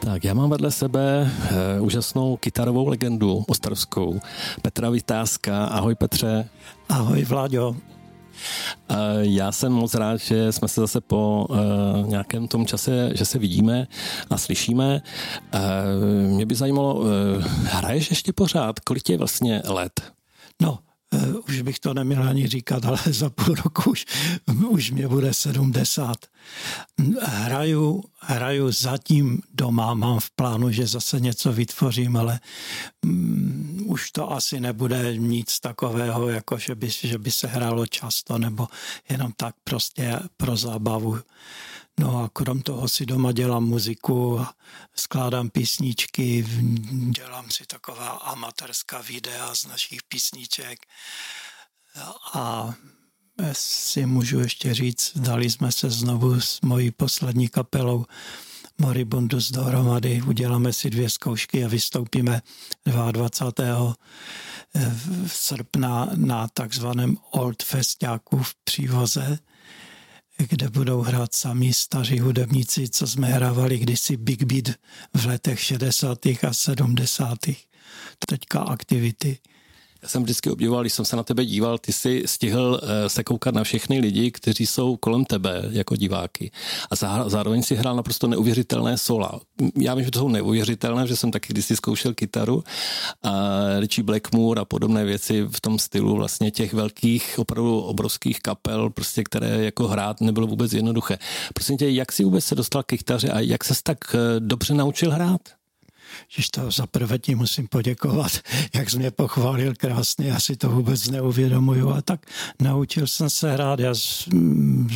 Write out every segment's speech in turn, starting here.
Tak já mám vedle sebe uh, úžasnou kytarovou legendu ostrovskou, Petra Vytázka. Ahoj Petře. Ahoj Vláďo. Uh, já jsem moc rád, že jsme se zase po uh, nějakém tom čase, že se vidíme a slyšíme. Uh, mě by zajímalo, uh, hraješ ještě pořád? Kolik je vlastně let? No, už bych to neměl ani říkat, ale za půl roku už, už mě bude 70. Hraju, hraju zatím doma, mám v plánu, že zase něco vytvořím, ale um, už to asi nebude nic takového, jako že by, že by se hrálo často, nebo jenom tak prostě pro zábavu. No a krom toho si doma dělám muziku, skládám písničky, dělám si taková amatérská videa z našich písniček a si můžu ještě říct, dali jsme se znovu s mojí poslední kapelou Moribundus dohromady, uděláme si dvě zkoušky a vystoupíme 22. srpna na takzvaném Old Festiáku v Přívoze kde budou hrát sami staří hudebníci, co jsme hrávali kdysi Big Beat v letech 60. a 70. Teďka aktivity. Já jsem vždycky obdivoval, když jsem se na tebe díval, ty jsi stihl eh, se koukat na všechny lidi, kteří jsou kolem tebe jako diváky. A zároveň si hrál naprosto neuvěřitelné sola. Já vím, že to jsou neuvěřitelné, že jsem taky kdysi zkoušel kytaru a Richie Blackmore a podobné věci v tom stylu vlastně těch velkých, opravdu obrovských kapel, prostě které jako hrát nebylo vůbec jednoduché. Prosím tě, jak jsi vůbec se dostal k kytaře a jak ses tak eh, dobře naučil hrát? Že to za prvé ti musím poděkovat, jak jsi mě pochválil krásně, já si to vůbec neuvědomuju a tak naučil jsem se hrát, já z,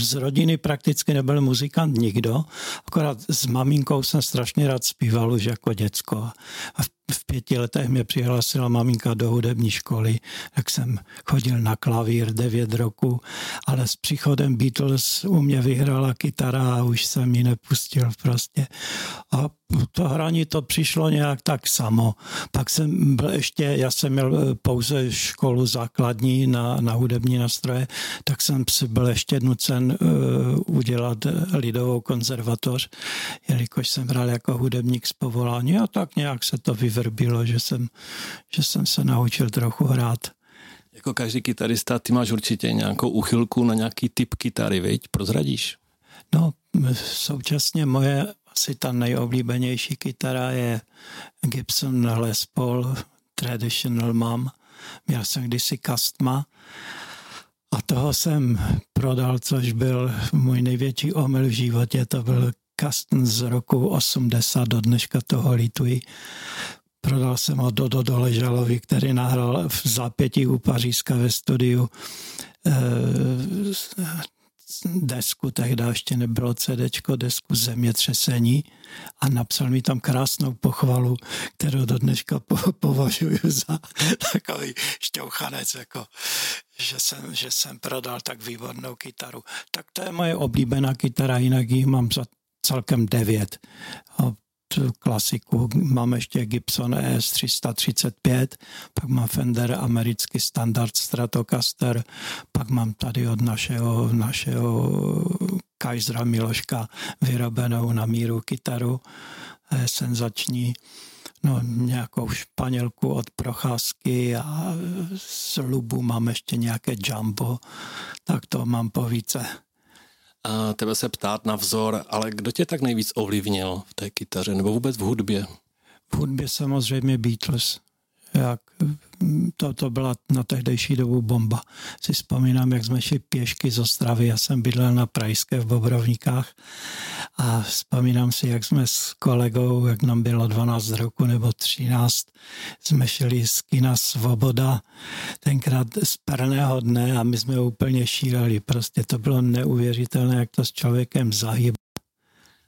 z rodiny prakticky nebyl muzikant nikdo, akorát s maminkou jsem strašně rád zpíval už jako děcko. A v v pěti letech mě přihlásila maminka do hudební školy, tak jsem chodil na klavír devět roku, ale s příchodem Beatles u mě vyhrála kytara a už jsem ji nepustil prostě. A to hraní to přišlo nějak tak samo. Pak jsem byl ještě, já jsem měl eh, pouze školu základní na, na hudební nástroje, tak jsem si byl ještě nucen uh, udělat lidovou konzervatoř, jelikož jsem hrál jako hudebník z povolání a tak nějak se to vyvrbilo, že jsem, že jsem se naučil trochu hrát. Jako každý kytarista, ty máš určitě nějakou uchylku na nějaký typ kytary, viď? Prozradíš? No, současně moje asi ta nejoblíbenější kytara je Gibson Les Paul Traditional Mom. Měl jsem kdysi Kastma a toho jsem prodal, což byl můj největší omyl v životě. To byl Kasten z roku 80, do dneška toho lituji. Prodal jsem ho do Doležalovi, který nahrál v zápětí u Pařížska ve studiu eh, desku, tehdy ještě nebylo CD, desku Zemětřesení a napsal mi tam krásnou pochvalu, kterou do dneška po, považuji za takový šťouchanec, jako, že, jsem, že jsem prodal tak výbornou kytaru. Tak to je moje oblíbená kytara, jinak ji mám za celkem devět klasiku. Mám ještě Gibson ES 335, pak mám Fender americký standard Stratocaster, pak mám tady od našeho, našeho Kaisera Miloška vyrobenou na míru kytaru, e, senzační no, nějakou španělku od procházky a z Lubu mám ještě nějaké jumbo, tak to mám po více tebe se ptát na vzor, ale kdo tě tak nejvíc ovlivnil v té kytaře nebo vůbec v hudbě? V hudbě samozřejmě Beatles. Jak to, to byla na tehdejší dobu bomba. Si vzpomínám, jak jsme šli pěšky z Ostravy, já jsem bydlel na Prajské v Bobrovníkách a vzpomínám si, jak jsme s kolegou, jak nám bylo 12 roku nebo 13, jsme šli z kina Svoboda, tenkrát z perného dne a my jsme úplně šírali. Prostě to bylo neuvěřitelné, jak to s člověkem zahyb.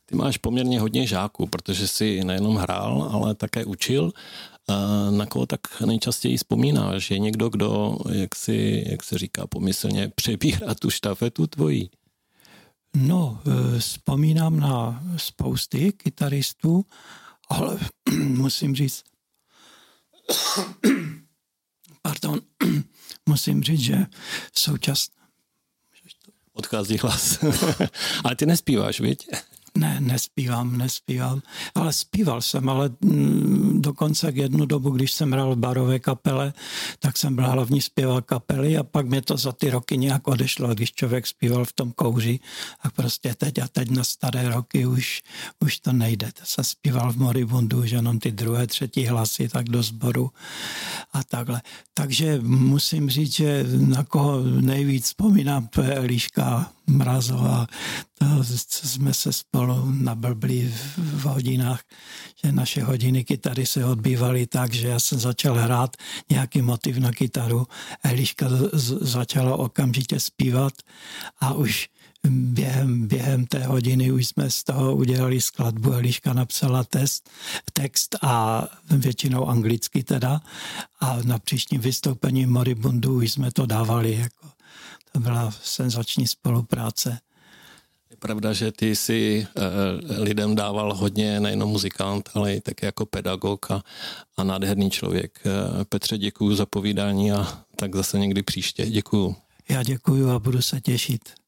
Ty máš poměrně hodně žáků, protože jsi nejenom hrál, ale také učil na koho tak nejčastěji vzpomínáš? Je někdo, kdo, jak, si, jak se říká pomyslně, přebírá tu štafetu tvojí? No, e, vzpomínám na spousty kytaristů, ale musím říct, pardon, musím říct, že současně Odchází hlas. ale ty nespíváš, viď? Ne, nespívám, nespívám. Ale zpíval jsem, ale mm, dokonce jednu dobu, když jsem hrál v barové kapele, tak jsem byl hlavní zpěvák kapely a pak mě to za ty roky nějak odešlo, když člověk zpíval v tom kouři a prostě teď a teď na staré roky už, už to nejde. To se zpíval v Moribundu, že jenom ty druhé, třetí hlasy, tak do sboru a takhle. Takže musím říct, že na koho nejvíc vzpomínám, to je Eliška Mrazová, to jsme se spolu nablbli v hodinách, že naše hodiny kytary se odbývaly tak, že já jsem začal hrát nějaký motiv na kytaru, Eliška začala okamžitě zpívat a už během, během té hodiny už jsme z toho udělali skladbu. Eliška napsala test, text a většinou anglicky teda a na příštím vystoupení Moribundu už jsme to dávali. Jako, to byla senzační spolupráce. Je pravda, že ty jsi e, lidem dával hodně nejenom muzikant, ale i také jako pedagog a, a nádherný člověk. E, Petře, děkuji za povídání a tak zase někdy příště. Děkuju. Já děkuji a budu se těšit.